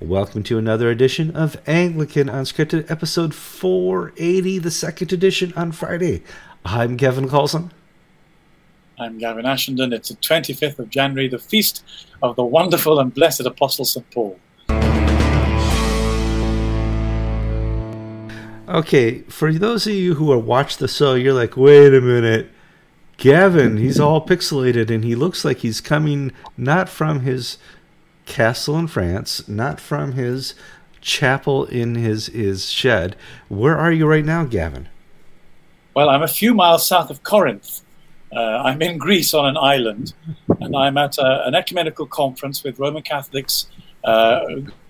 Welcome to another edition of Anglican Unscripted, episode 480, the second edition on Friday. I'm Kevin Kallsen. I'm Gavin Ashenden. It's the 25th of January, the feast of the wonderful and blessed Apostle St. Paul. Okay, for those of you who are watch the show, you're like, wait a minute. Gavin, he's all pixelated and he looks like he's coming not from his castle in France, not from his chapel in his, his shed. Where are you right now, Gavin? Well, I'm a few miles south of Corinth. Uh, I'm in Greece on an island, and I'm at a, an ecumenical conference with Roman Catholics uh,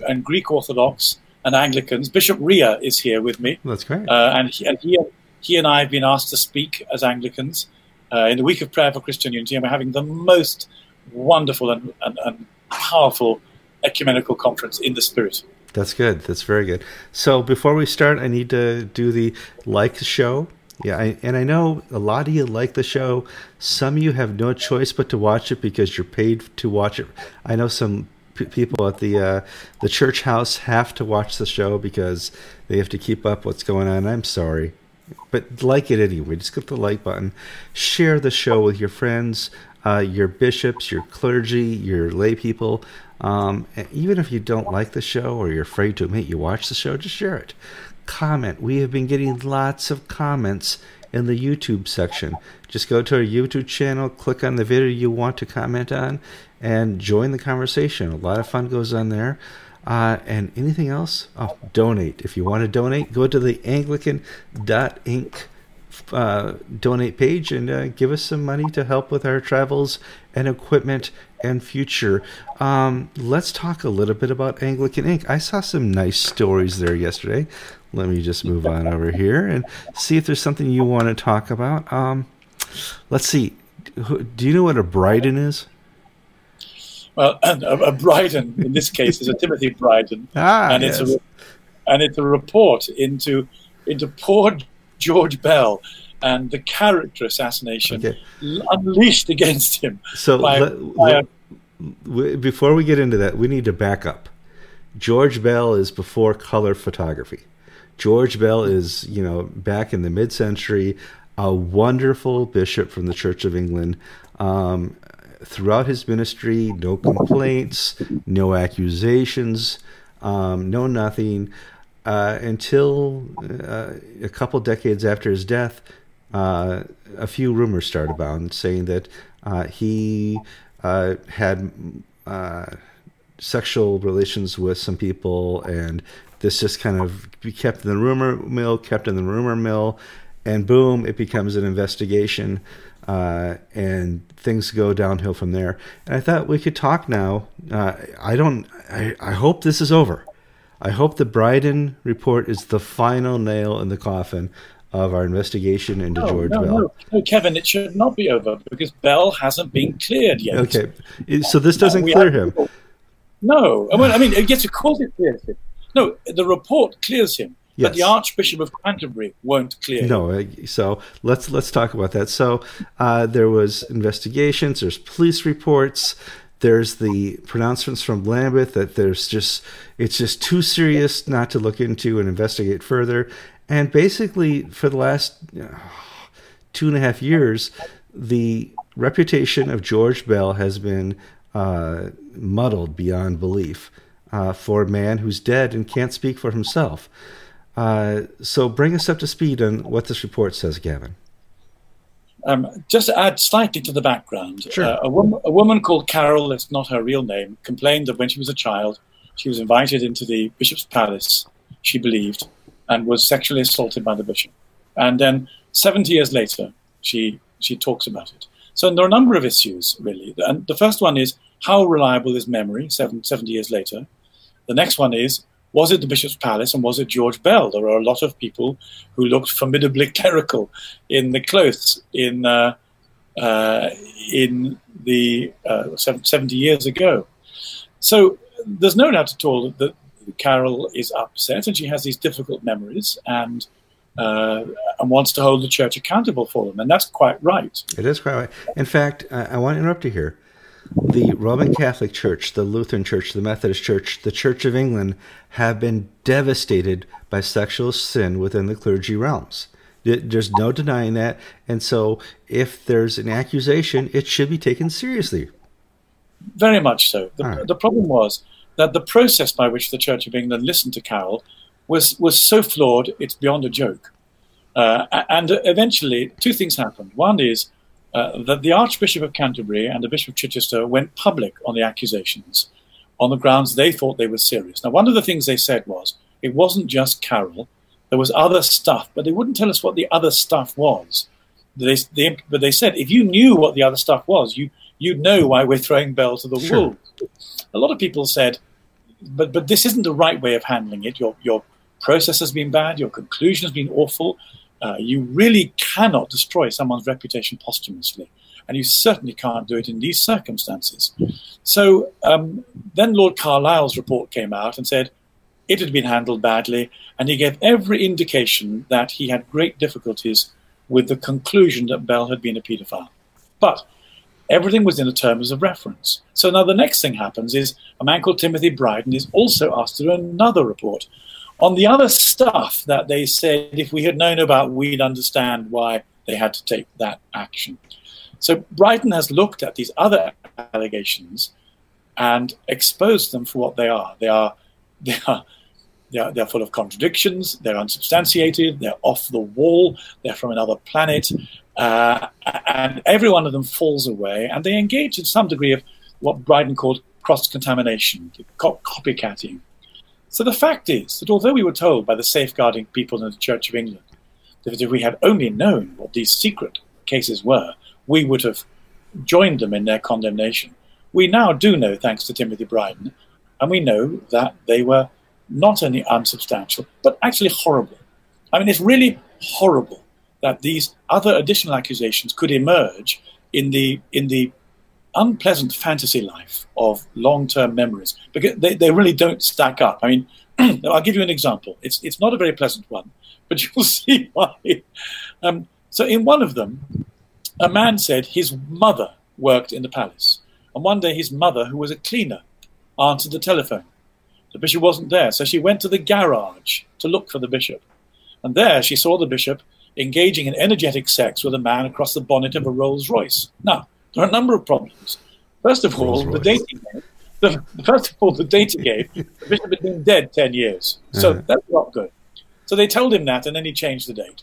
and Greek Orthodox and Anglicans. Bishop Ria is here with me. That's great. Uh, and, he, and he, he, and I have been asked to speak as Anglicans uh, in the week of prayer for Christian unity, and we're having the most wonderful and, and, and powerful ecumenical conference in the spirit. That's good. That's very good. So before we start, I need to do the like show. Yeah, I, and I know a lot of you like the show. Some of you have no choice but to watch it because you're paid to watch it. I know some p- people at the uh, the church house have to watch the show because they have to keep up what's going on. I'm sorry, but like it anyway. Just click the like button. Share the show with your friends, uh, your bishops, your clergy, your lay people. Um, even if you don't like the show or you're afraid to admit you watch the show, just share it. Comment. We have been getting lots of comments in the YouTube section. Just go to our YouTube channel, click on the video you want to comment on, and join the conversation. A lot of fun goes on there. Uh, and anything else? Oh, donate. If you want to donate, go to the Anglican.ink uh, donate page and uh, give us some money to help with our travels and equipment and future. Um, let's talk a little bit about Anglican Ink. I saw some nice stories there yesterday. Let me just move on over here and see if there's something you want to talk about. Um, let's see. Do you know what a Briden is? Well, a, a Briden in this case is a Timothy Briden, ah, and yes. it's a and it's a report into into poor George Bell and the character assassination Okay. unleashed against him. So by- let- by a- before we get into that, we need to back up. George Bell is before color photography. George Bell is, you know, back in the mid-century, a wonderful bishop from the Church of England. Um, throughout his ministry, no complaints, no accusations, um, no nothing, uh, until uh, a couple decades after his death. Uh, a few rumors started about saying that uh, he uh, had uh, sexual relations with some people, and this just kind of kept in the rumor mill, kept in the rumor mill, and boom, it becomes an investigation, uh, and things go downhill from there. And I thought we could talk now. Uh, I don't. I, I hope this is over. I hope the Briden report is the final nail in the coffin of our investigation into no, George no, Bell. no, no, Kevin, it should not be over because Bell hasn't been cleared yet. Okay, so this doesn't clear him. No, I mean, I mean, yes, of course it clears him. No, the report clears him, but the Archbishop of Canterbury won't clear him. No, uh, so let's let's talk about that. So uh, there was investigations. There's police reports. There's the pronouncements from Lambeth that there's just it's just too serious not to look into and investigate further. And basically, for the last uh, two and a half years, the reputation of George Bell has been uh, muddled beyond belief uh, for a man who's dead and can't speak for himself. Uh, so bring us up to speed on what this report says, Gavin. Um, just to add slightly to the background, Sure. uh, a, woman, a woman called Carol, that's not her real name, complained that when she was a child, she was invited into the bishop's palace, she believed, and was sexually assaulted by the bishop. And then 70 years later, she, she talks about it. So there are a number of issues, really. And the first one is how reliable is memory seven, 70 years later? The next one is was it the bishop's palace and was it George Bell? There are a lot of people who looked formidably clerical in the clothes in uh, uh, in the uh, 70 years ago. So there's no doubt at all that Carol is upset and she has these difficult memories and uh, and wants to hold the church accountable for them, and that's quite right. It is quite right. In fact, I, I want to interrupt you here. The Roman Catholic Church, the Lutheran Church, the Methodist Church, the Church of England have been devastated by sexual sin within the clergy realms. There's no denying that. And so, if there's an accusation, it should be taken seriously. Very much so. The, right. the problem was that the process by which the Church of England listened to Carol was, was so flawed, it's beyond a joke. Uh, and eventually, two things happened. One is uh, that the Archbishop of Canterbury and the Bishop of Chichester went public on the accusations on the grounds they thought they were serious. Now, one of the things they said was it wasn't just Carol, there was other stuff, but they wouldn't tell us what the other stuff was. They, they, but they said if you knew what the other stuff was, you, you'd know why we're throwing Bell to the sure. wolves. A lot of people said, but, but this isn't the right way of handling it. Your, your process has been bad, your conclusion has been awful. Uh, you really cannot destroy someone's reputation posthumously and you certainly can't do it in these circumstances. So um, then Lord Carlile's report came out and said it had been handled badly, and he gave every indication that he had great difficulties with the conclusion that Bell had been a paedophile. But everything was in the terms of reference. So now the next thing happens is a man called Timothy Briden is also asked to do another report on the other stuff that they said if we had known about, we'd understand why they had to take that action. So Briden has looked at these other allegations and exposed them for what they are. They are, they are, they are, they're full of contradictions. They're unsubstantiated. They're off the wall. They're from another planet, uh, and every one of them falls away. And they engage in some degree of what Briden called cross contamination, copycatting. So the fact is that although we were told by the safeguarding people in the Church of England that if we had only known what these secret cases were, we would have joined them in their condemnation. We now do know, thanks to Timothy Briden, and we know that they were not only unsubstantial, but actually horrible. I mean, it's really horrible that these other additional accusations could emerge in the in the unpleasant fantasy life of long-term memories because they, they really don't stack up. I mean, I'll give you an example. It's it's not a very pleasant one, but you'll see why. Um, so in one of them, a man said his mother worked in the palace, and one day his mother, who was a cleaner, answered the telephone. The bishop wasn't there, so she went to the garage to look for the bishop. And there she saw the bishop engaging in energetic sex with a man across the bonnet of a Rolls Royce. Now, there are a number of problems. First of all, the dating the, first of all, the date he gave, the bishop had been dead 10 years. So uh-huh. that's not good. So they told him that, and then he changed the date.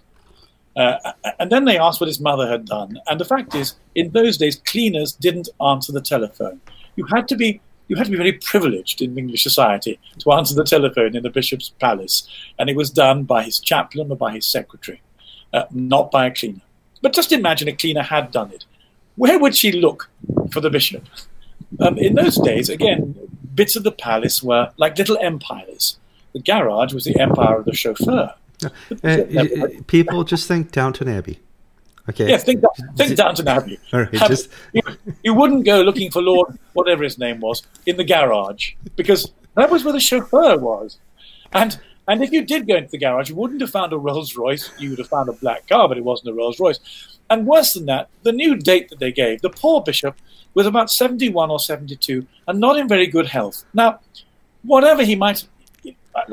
Uh, and then they asked what his mother had done. And the fact is, in those days, cleaners didn't answer the telephone. You had to be you had to be very privileged in English society to answer the telephone in the bishop's palace, and it was done by his chaplain or by his secretary, uh, not by a cleaner. But just imagine a cleaner had done it. Where would she look for the bishop? Um, in those days, again, bits of the palace were like little empires. The garage was the empire of the chauffeur. Uh, people just think Downton Abbey. Okay. Yeah, think, think Downton Abbey. Right, just... you, you, wouldn't go looking for Lord, whatever his name was, in the garage because that was where the chauffeur was. And and if you did go into the garage, you wouldn't have found a Rolls Royce. You would have found a black car, but it wasn't a Rolls Royce. And worse than that, the new date that they gave, the poor bishop was about 71 or 72 and not in very good health. Now, whatever he might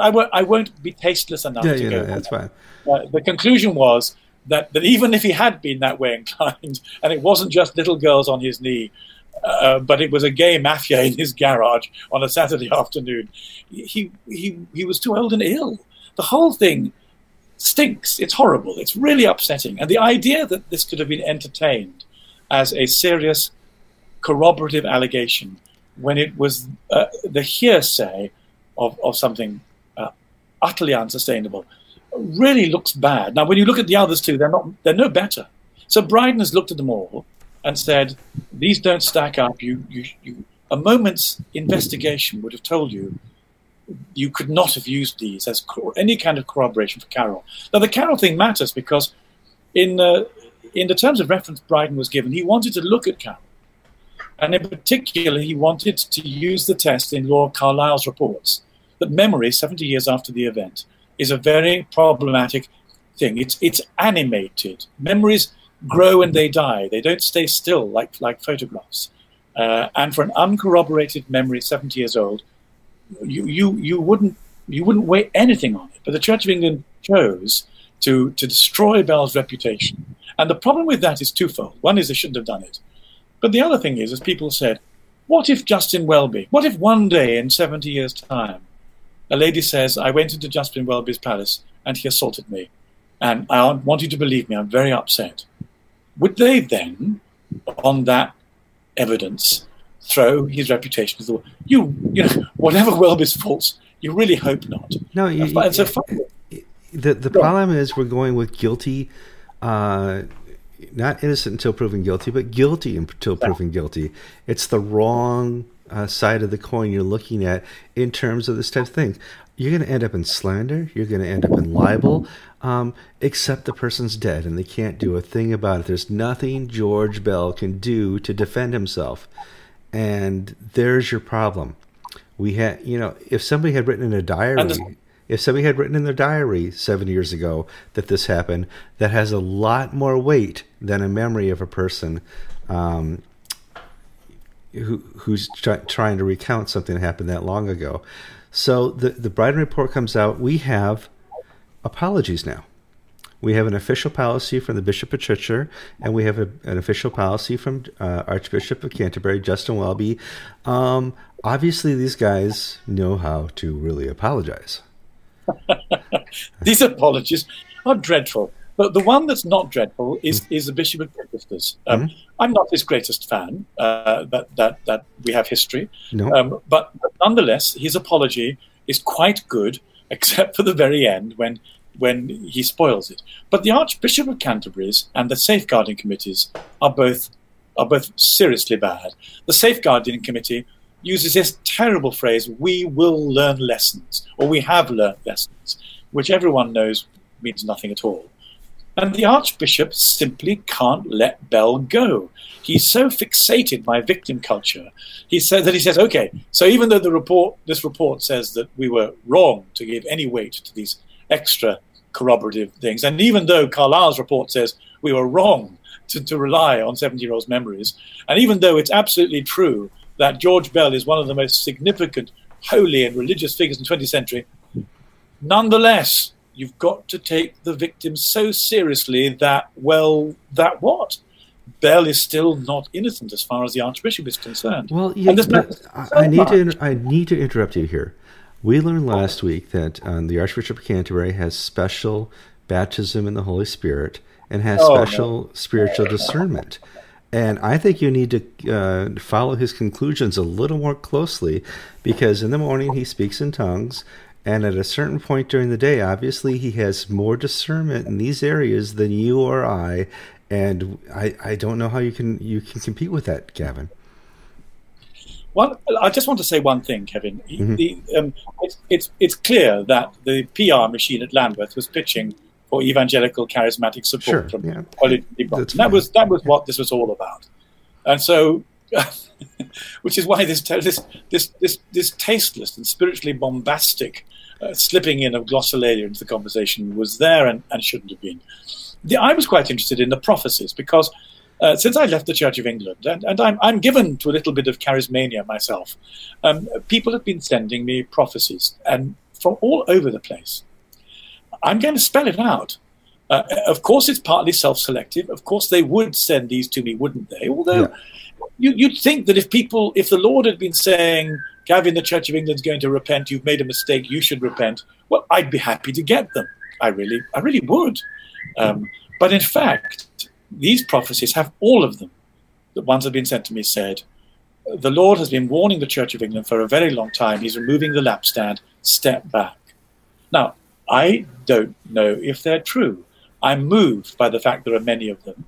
I won't, I won't be tasteless enough yeah, to yeah, go. No, that's fine. Uh, the conclusion was that, that even if he had been that way inclined, and it wasn't just little girls on his knee, uh, but it was a gay mafia in his garage on a Saturday afternoon, he, he, he was too old and ill. The whole thing stinks. It's horrible. It's really upsetting. And the idea that this could have been entertained as a serious corroborative allegation when it was uh, the hearsay of, of something utterly unsustainable, really looks bad. Now, when you look at the others too, they're not they're no better. So Briden has looked at them all and said, these don't stack up. You, you, you, a moment's investigation would have told you you could not have used these as any kind of corroboration for Carol. Now, the Carol thing matters because in uh, in the terms of reference Briden was given, he wanted to look at Carol, And in particular, he wanted to use the test in Lord Carlile's reports that memory, 70 years after the event, is a very problematic thing. It's, it's animated. Memories grow and they die. They don't stay still like, like photographs. Uh, and for an uncorroborated memory, 70 years old, you, you, you, wouldn't, you wouldn't weigh anything on it. But the Church of England chose to, to destroy Bell's reputation. And the problem with that is twofold. One is they shouldn't have done it. But the other thing is, as people said, what if Justin Welby, what if one day in 70 years' time, a lady says, I went into Justin Welby's palace and he assaulted me, and I want you to believe me, I'm very upset. Would they then, on that evidence, throw his reputation to the wall? You, you know, whatever Welby's faults, you really hope not. No, you, so, the the problem is we're going with guilty, uh, not innocent until proven guilty, but guilty until proven guilty. It's the wrong uh, side of the coin you're looking at in terms of this type of thing. You're going to end up in slander. You're going to end up in libel, um, except the person's dead and they can't do a thing about it. There's nothing George Bell can do to defend himself, and there's your problem. We had, you know, if somebody had written in a diary if somebody had written in their diary seven years ago that this happened, that has a lot more weight than a memory of a person um, who, who's try, trying to recount something that happened that long ago. So the the Briden report comes out. We have apologies now. We have an official policy from the Bishop of Chichester, and we have a, an official policy from uh, Archbishop of Canterbury, Justin Welby. Um, obviously, these guys know how to really apologize. These apologies are dreadful. But the one that's not dreadful is, mm. is the Bishop of Chichester's. Um, mm. I'm not his greatest fan, uh, that, that, that we have history. No. Um, but, but nonetheless, his apology is quite good, except for the very end when, when he spoils it. But the Archbishop of Canterbury's and the safeguarding committees are both, are both seriously bad. The safeguarding committee uses this terrible phrase, we will learn lessons, or we have learned lessons, which everyone knows means nothing at all. And the Archbishop simply can't let Bell go. He's so fixated by victim culture. He said that he says, okay, so even though the report, this report says that we were wrong to give any weight to these extra corroborative things, and even though Carlile's report says we were wrong to, to rely on 70 year olds' memories, and even though it's absolutely true that George Bell is one of the most significant holy and religious figures in the 20th century, nonetheless, you've got to take the victim so seriously that, well, that what? Bell is still not innocent as far as the Archbishop is concerned. Well, yeah, so I, I need to I need to interrupt you here. We learned last week that um, the Archbishop of Canterbury has special baptism in the Holy Spirit and has oh, special no. spiritual discernment. And I think you need to uh, follow his conclusions a little more closely because in the morning he speaks in tongues. And at a certain point during the day, obviously, he has more discernment in these areas than you or I. And I, I don't know how you can you can compete with that, Gavin. Well, I just want to say one thing, Kevin. Mm-hmm. The, um, it's, it's, it's clear that the PR machine at Lambeth was pitching for evangelical charismatic support sure, from yeah. That was that was what this was all about, and so, which is why this this this this, this tasteless and spiritually bombastic uh, slipping in of glossolalia into the conversation was there and, and shouldn't have been. The, I was quite interested in the prophecies because. Uh, since I left the Church of England, and, and I'm, I'm, given to a little bit of charismania myself, um, people have been sending me prophecies, and from all over the place. I'm going to spell it out. Uh, of course, it's partly self-selective. Of course, they would send these to me, wouldn't they? Although yeah. You, would think that if people, if the Lord had been saying, "Gavin, the Church of England's going to repent. You've made a mistake. You should repent." Well, I'd be happy to get them. I really, I really would. Um, but in fact, these prophecies have all of them. The ones that have been sent to me said, "The Lord has been warning the Church of England for a very long time. He's removing the lampstand. Step back." Now, I don't know if they're true. I'm moved by the fact there are many of them,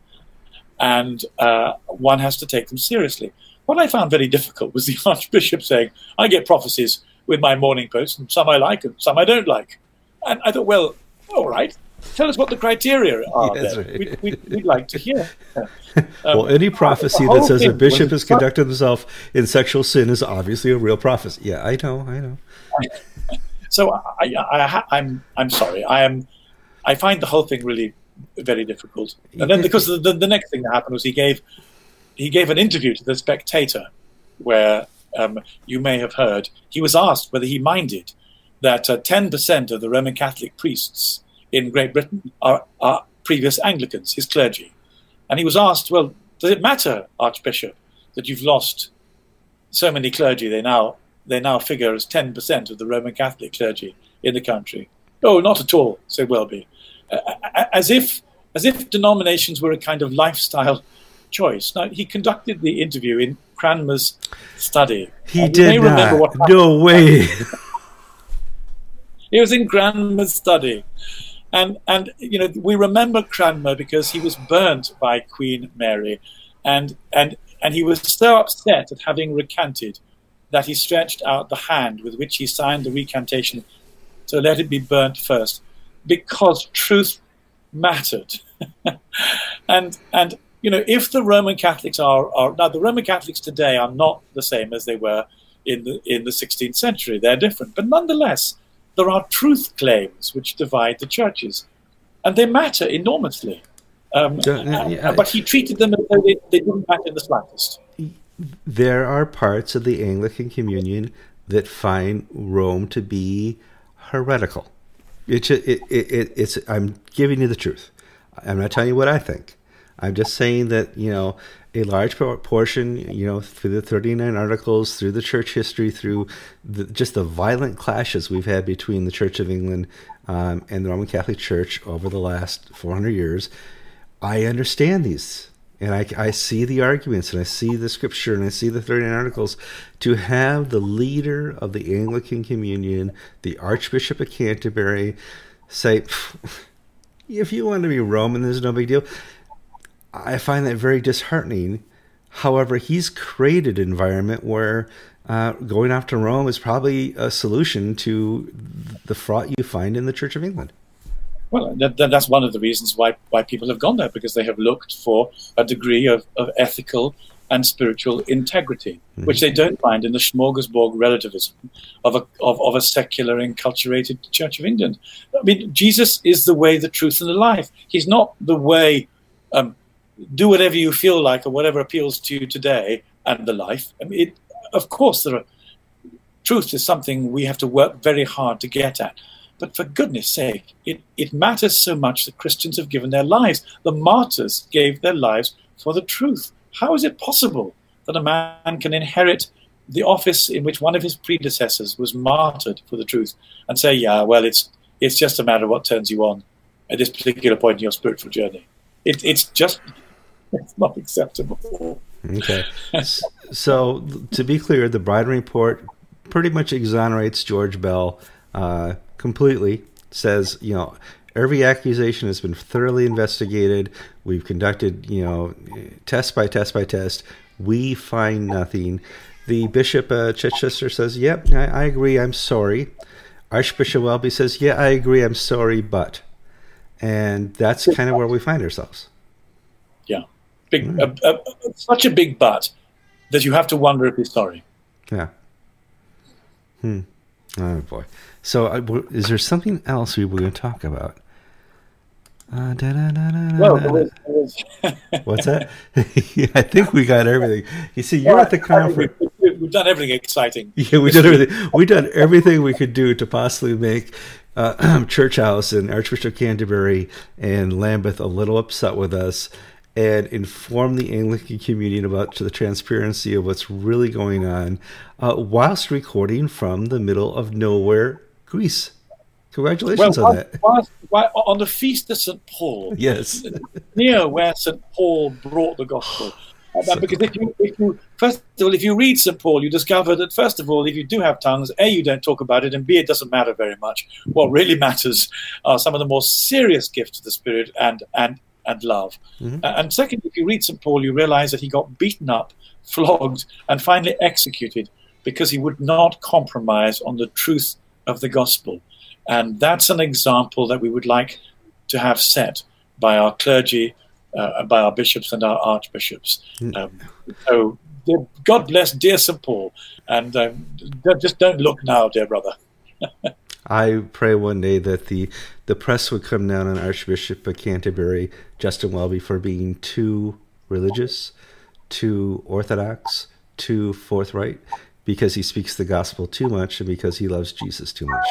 and uh, one has to take them seriously. What I found very difficult was the Archbishop saying, I get prophecies with my morning post, and some I like and some I don't like. And I thought, well, all right, tell us what the criteria are. Yes, right. we'd, we'd, we'd, like to hear. Um, well, any prophecy that says a bishop has conducted himself in sexual sin is obviously a real prophecy. Yeah, I know, I know. So I, I, I'm I'm sorry. I am. I find the whole thing really very difficult. And then because the, the, the next thing that happened was he gave he gave an interview to the Spectator, where um, you may have heard he was asked whether he minded that uh, 10% of the Roman Catholic priests in Great Britain are, are previous Anglicans, his clergy. And he was asked, well, does it matter, Archbishop, that you've lost so many clergy? They now they now figure as 10% of the Roman Catholic clergy in the country. Oh, not at all, said Welby, as if as if denominations were a kind of lifestyle choice. Now he conducted the interview in Cranmer's study. He did not. no way. he was in Cranmer's study, and and you know we remember Cranmer because he was burnt by Queen Mary, and and and he was so upset at having recanted that he stretched out the hand with which he signed the recantation to let it be burnt first, because truth mattered, and and you know if the Roman Catholics are are now the Roman Catholics today are not the same as they were in the in the 16th century. They're different, but nonetheless there are truth claims which divide the churches, and they matter enormously. Um, yeah, but he treated them as though they, they didn't matter in the slightest. There are parts of the Anglican Communion that find Rome to be heretical. It's it, it, it, it's I'm giving you the truth. I'm not telling you what I think. I'm just saying that you know a large portion, you know, through the 39 articles, through the church history, through the, just the violent clashes we've had between the Church of England um, and the Roman Catholic Church over the last 400 years, I understand these. And I, I see the arguments and I see the scripture and I see the 39 articles. To have the leader of the Anglican Communion, the Archbishop of Canterbury, say, if you want to be Roman, there's no big deal I find that very disheartening. However, he's created an environment where uh, going after Rome is probably a solution to the fraught you find in the Church of England. Well, that, that's one of the reasons why, why people have gone there, because they have looked for a degree of, of ethical and spiritual integrity, mm-hmm. which they don't find in the smorgasbord relativism of a, of, of a secular, enculturated Church of England. I mean, Jesus is the way, the truth, and the life. He's not the way um, do whatever you feel like or whatever appeals to you today and the life. I mean, it, of course, there are, truth is something we have to work very hard to get at. But for goodness sake, it, it matters so much that Christians have given their lives. The martyrs gave their lives for the truth. How is it possible that a man can inherit the office in which one of his predecessors was martyred for the truth and say, yeah, well, it's, it's just a matter of what turns you on at this particular point in your spiritual journey? It, it's just it's not acceptable. Okay. so to be clear, the Briden report pretty much exonerates George Bell uh, completely. Says you know every accusation has been thoroughly investigated. We've conducted you know test by test by test. We find nothing. The Bishop uh, Chichester says, "Yep, I, I agree. I'm sorry." Archbishop Welby says, "Yeah, I agree. I'm sorry, but," and that's kind of where we find ourselves. Yeah. Big, mm. a, a, such a big but that you have to wonder if he's sorry. Yeah. Hmm. Oh boy. So, uh, is there something else we were going to talk about? Uh, da, da, da, What's that? I think we got everything. You see, you're well, at the conference. We've done everything exciting. Yeah, we've done everything. We've done everything we could do to possibly make uh, Church House and Archbishop Canterbury and Lambeth a little upset with us and inform the Anglican community about the transparency of what's really going on, uh, whilst recording from the middle of nowhere, Greece. Congratulations well, on that. Whilst, whilst, on the feast of St. Paul. Yes. near where St. Paul brought the gospel. So, because if you, if you, first of all, if you read St. Paul, you discover that, first of all, if you do have tongues, A, you don't talk about it, and B, it doesn't matter very much. What really matters are some of the more serious gifts of the Spirit and, and and love. Mm-hmm. and second, if you read St. Paul, you realize that he got beaten up, flogged, and finally executed because he would not compromise on the truth of the gospel. And that's an example that we would like to have set by our clergy, uh, by our bishops and our archbishops. Mm. Um, so, God bless dear St. Paul. And um, just don't look now, dear brother. I pray one day that the the press would come down on Archbishop of Canterbury, Justin Welby, for being too religious, too orthodox, too forthright, because he speaks the gospel too much and because he loves Jesus too much.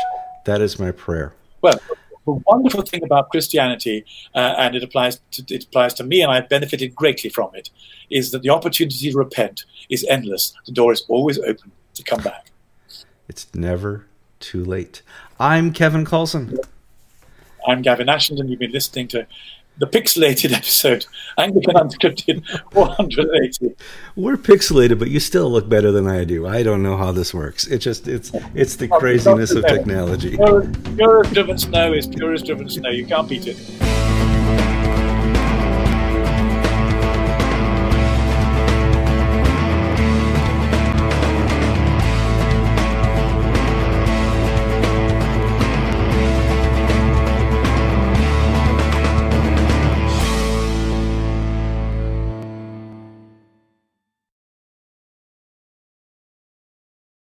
That is my prayer. Well, the wonderful thing about Christianity, uh, and it applies to it applies to me, and I've benefited greatly from it, is that the opportunity to repent is endless. The door is always open to come back. It's never too late. I'm Kevin Kallsen. I'm Gavin Ashenden, and you've been listening to the pixelated episode, Anglican Unscripted 480. We're pixelated, but you still look better than I do. I don't know how this works. It just it's it's the craziness of technology. Pure, pure as driven snow is pure as driven snow. You can't beat it.